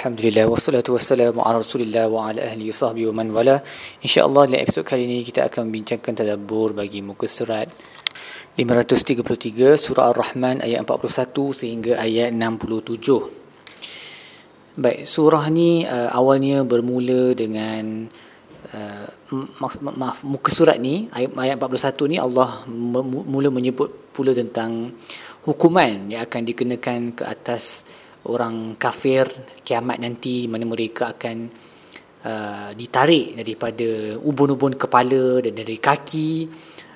Alhamdulillah wassalatu wassalamu ala Rasulillah wa ala ahli sahbihi wa man wala. Insya-Allah dalam episod kali ini kita akan membincangkan tadabbur bagi muka surat 533 surah Ar-Rahman ayat 41 sehingga ayat 67. Baik, surah ni uh, awalnya bermula dengan uh, maaf, muka surat ni ayat, ayat 41 ni Allah mula menyebut pula tentang hukuman yang akan dikenakan ke atas orang kafir kiamat nanti mana mereka akan uh, ditarik daripada ubun-ubun kepala dan dari kaki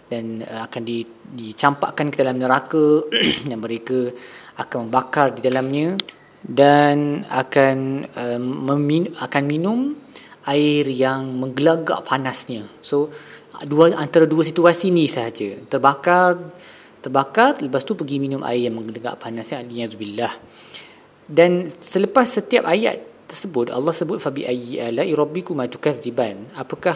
dan uh, akan di, dicampakkan ke dalam neraka dan mereka akan membakar di dalamnya dan akan uh, memin, akan minum air yang menggelagak panasnya. So dua antara dua situasi ni sahaja. Terbakar terbakar lepas tu pergi minum air yang menggelagak panasnya. Aliyah dan selepas setiap ayat tersebut Allah sebut fabi ayyi ala'i rabbikum tukadziban. Apakah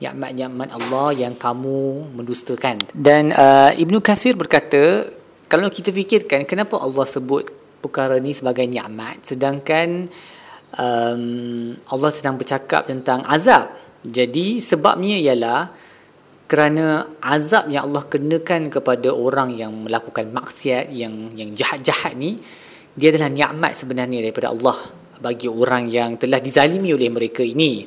nikmat-nikmat Allah yang kamu mendustakan? Dan uh, Ibnu Kathir berkata, kalau kita fikirkan kenapa Allah sebut perkara ni sebagai nikmat sedangkan um, Allah sedang bercakap tentang azab. Jadi sebabnya ialah kerana azab yang Allah kenakan kepada orang yang melakukan maksiat yang yang jahat-jahat ni dia adalah nikmat sebenarnya daripada Allah bagi orang yang telah dizalimi oleh mereka ini.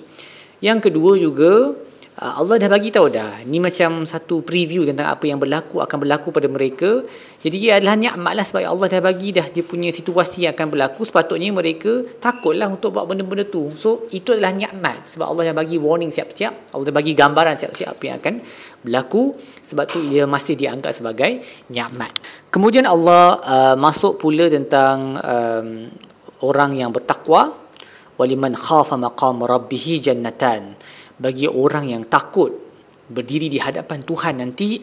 Yang kedua juga Allah dah bagi tahu dah ni macam satu preview tentang apa yang berlaku akan berlaku pada mereka. Jadi ia adalah nikmat lah sebab Allah dah bagi dah dia punya situasi yang akan berlaku sepatutnya mereka takutlah untuk buat benda-benda tu. So itu adalah nikmat sebab Allah dah bagi warning siap-siap. Allah dah bagi gambaran siap-siap apa yang akan berlaku sebab tu ia masih dianggap sebagai nikmat. Kemudian Allah uh, masuk pula tentang um, orang yang bertakwa waliman khafa maqam rabbih jannatan. Bagi orang yang takut berdiri di hadapan Tuhan nanti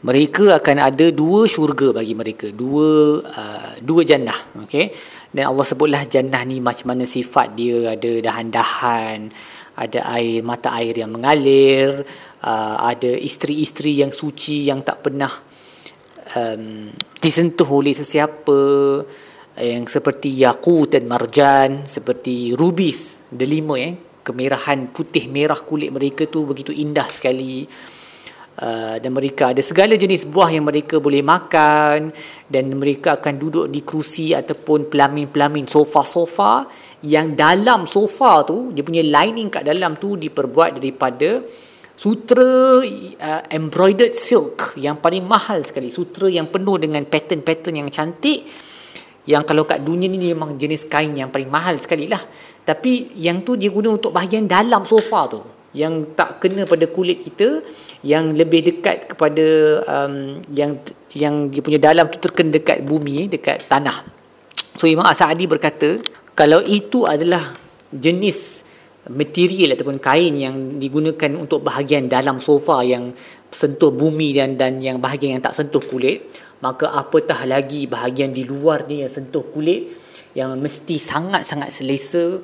mereka akan ada dua syurga bagi mereka. Dua uh, dua jannah okey dan Allah sebutlah jannah ni macam mana sifat dia. Ada dahan-dahan ada air mata air yang mengalir uh, ada isteri-isteri yang suci yang tak pernah um, disentuh oleh sesiapa yang seperti yakut dan marjan seperti rubis delima eh. Kemerahan putih merah kulit mereka tu begitu indah sekali. Uh, dan mereka ada segala jenis buah yang mereka boleh makan dan mereka akan duduk di kerusi ataupun pelamin-pelamin sofa-sofa yang dalam sofa tu dia punya lining kat dalam tu diperbuat daripada sutra uh, embroidered silk yang paling mahal sekali. Sutra yang penuh dengan pattern-pattern yang cantik yang kalau kat dunia ni memang jenis kain yang paling mahal sekali lah tapi yang tu dia guna untuk bahagian dalam sofa tu. Yang tak kena pada kulit kita yang lebih dekat kepada um, yang yang dia punya dalam tu terkena dekat bumi dekat tanah. So Imam As-Sa'adi berkata kalau itu adalah jenis material ataupun kain yang digunakan untuk bahagian dalam sofa yang sentuh bumi dan dan yang bahagian yang tak sentuh kulit maka apatah lagi bahagian di luar ni yang sentuh kulit yang mesti sangat-sangat selesa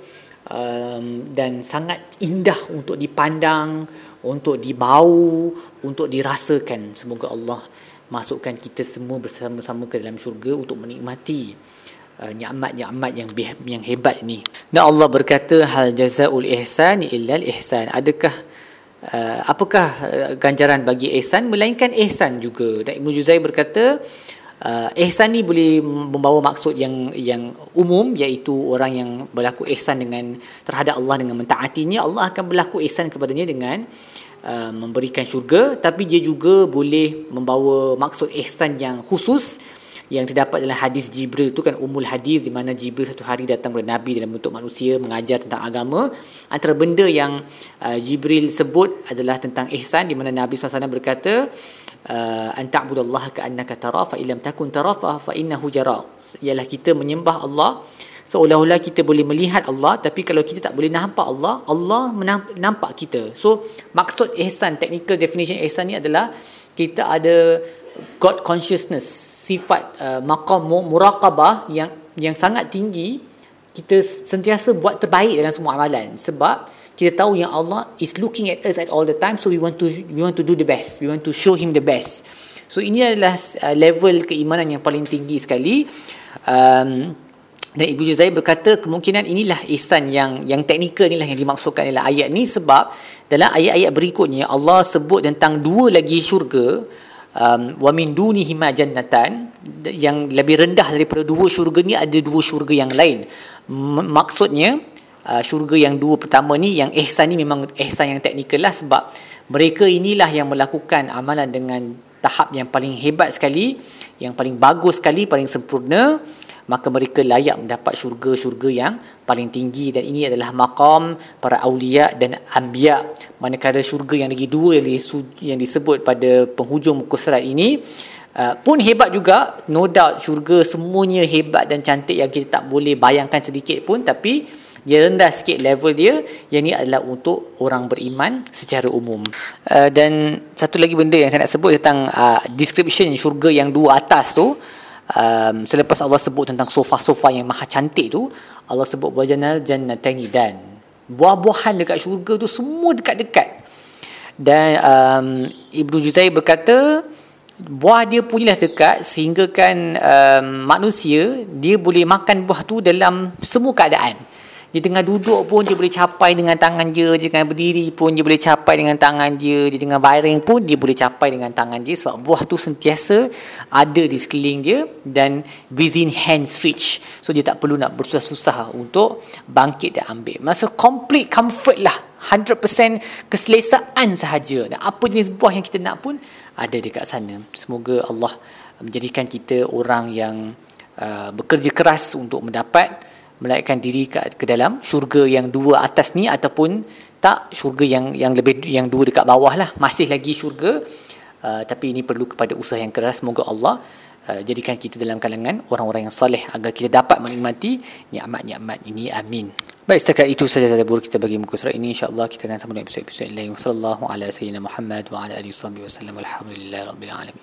um, dan sangat indah untuk dipandang untuk dibau untuk dirasakan semoga Allah masukkan kita semua bersama-sama ke dalam syurga untuk menikmati uh, nikmat-nikmat yang yang hebat ni. Dan Allah berkata hal jazaul ihsan illa al ihsan. Adakah uh, apakah uh, ganjaran bagi ihsan? Melainkan ihsan juga. Dan Ibnu Juzai berkata uh, ihsan ni boleh membawa maksud yang yang umum iaitu orang yang berlaku ihsan dengan terhadap Allah dengan mentaatinya. Allah akan berlaku ihsan kepadanya dengan uh, memberikan syurga. Tapi dia juga boleh membawa maksud ihsan yang khusus yang terdapat dalam hadis Jibril itu kan umul hadis di mana Jibril satu hari datang kepada Nabi dalam bentuk manusia mengajar tentang agama. Antara benda yang uh, Jibril sebut adalah tentang ihsan di mana Nabi SAW berkata uh, anta'budallaha ka'annaka tara fa illam takun tara fa, fa innahu jara. Ialah kita menyembah Allah seolah-olah kita boleh melihat Allah tapi kalau kita tak boleh nampak Allah Allah nampak kita. So maksud ihsan technical definition ihsan ni adalah kita ada God consciousness sifat uh, maqam muraqabah yang yang sangat tinggi kita sentiasa buat terbaik dalam semua amalan. Sebab kita tahu yang Allah is looking at us at all the time so we want to we want to do the best. We want to show him the best. So ini adalah uh, level keimanan yang paling tinggi sekali. Um, dan Ibu Juzai berkata kemungkinan inilah ihsan yang yang teknikal inilah yang dimaksudkan dalam ayat ni. Sebab dalam ayat-ayat berikutnya Allah sebut tentang dua lagi syurga um, wa min dunihi ma jannatan yang lebih rendah daripada dua syurga ni ada dua syurga yang lain. M- maksudnya uh, syurga yang dua pertama ni yang ihsan ni memang ihsan yang teknikal lah sebab mereka inilah yang melakukan amalan dengan tahap yang paling hebat sekali yang paling bagus sekali paling sempurna maka mereka layak mendapat syurga-syurga yang paling tinggi. Dan ini adalah maqam para awliya dan anbiya. Manakala syurga yang lagi dua yang, yang disebut pada penghujung muka surat ini Uh, pun hebat juga. No doubt syurga semuanya hebat dan cantik yang kita tak boleh bayangkan sedikit pun. Tapi dia rendah sikit level dia. Yang ni adalah untuk orang beriman secara umum. Uh, dan satu lagi benda yang saya nak sebut tentang uh, description syurga yang dua atas tu um, selepas Allah sebut tentang sofa-sofa yang maha cantik tu Allah sebut wajanal jannataini dan. Buah-buahan dekat syurga tu semua dekat-dekat. Dan um, Ibnu Juzai berkata buah dia punyalah dekat sehingga kan um, manusia dia boleh makan buah tu dalam semua keadaan dia tengah duduk pun dia boleh capai dengan tangan dia dia tengah berdiri pun dia boleh capai dengan tangan dia dia tengah baring pun dia boleh capai dengan tangan dia sebab buah tu sentiasa ada di sekeliling dia dan within hands reach. So dia tak perlu nak bersusah-susah untuk bangkit dan ambil. Masa complete comfort lah 100% keselesaan sahaja. Dan apa jenis buah yang kita nak pun ada dekat sana. Semoga Allah menjadikan kita orang yang uh, bekerja keras untuk mendapat melainkan diri ke, ke dalam syurga yang dua atas ni ataupun tak syurga yang yang lebih yang dua dekat bawah lah. Masih lagi syurga. Uh, tapi ini perlu kepada usaha yang keras. Semoga Allah uh, jadikan kita dalam kalangan orang-orang yang soleh agar kita dapat menikmati nikmat-nikmat ini. Amin. Baik setakat itu saja tadabbur kita bagi muka surat ini. Insyaallah kita akan sambung episod-episod lain. Sallallahu ala sayyidina Muhammad wa ala alihi wasallam alhamdulillah rabbil alamin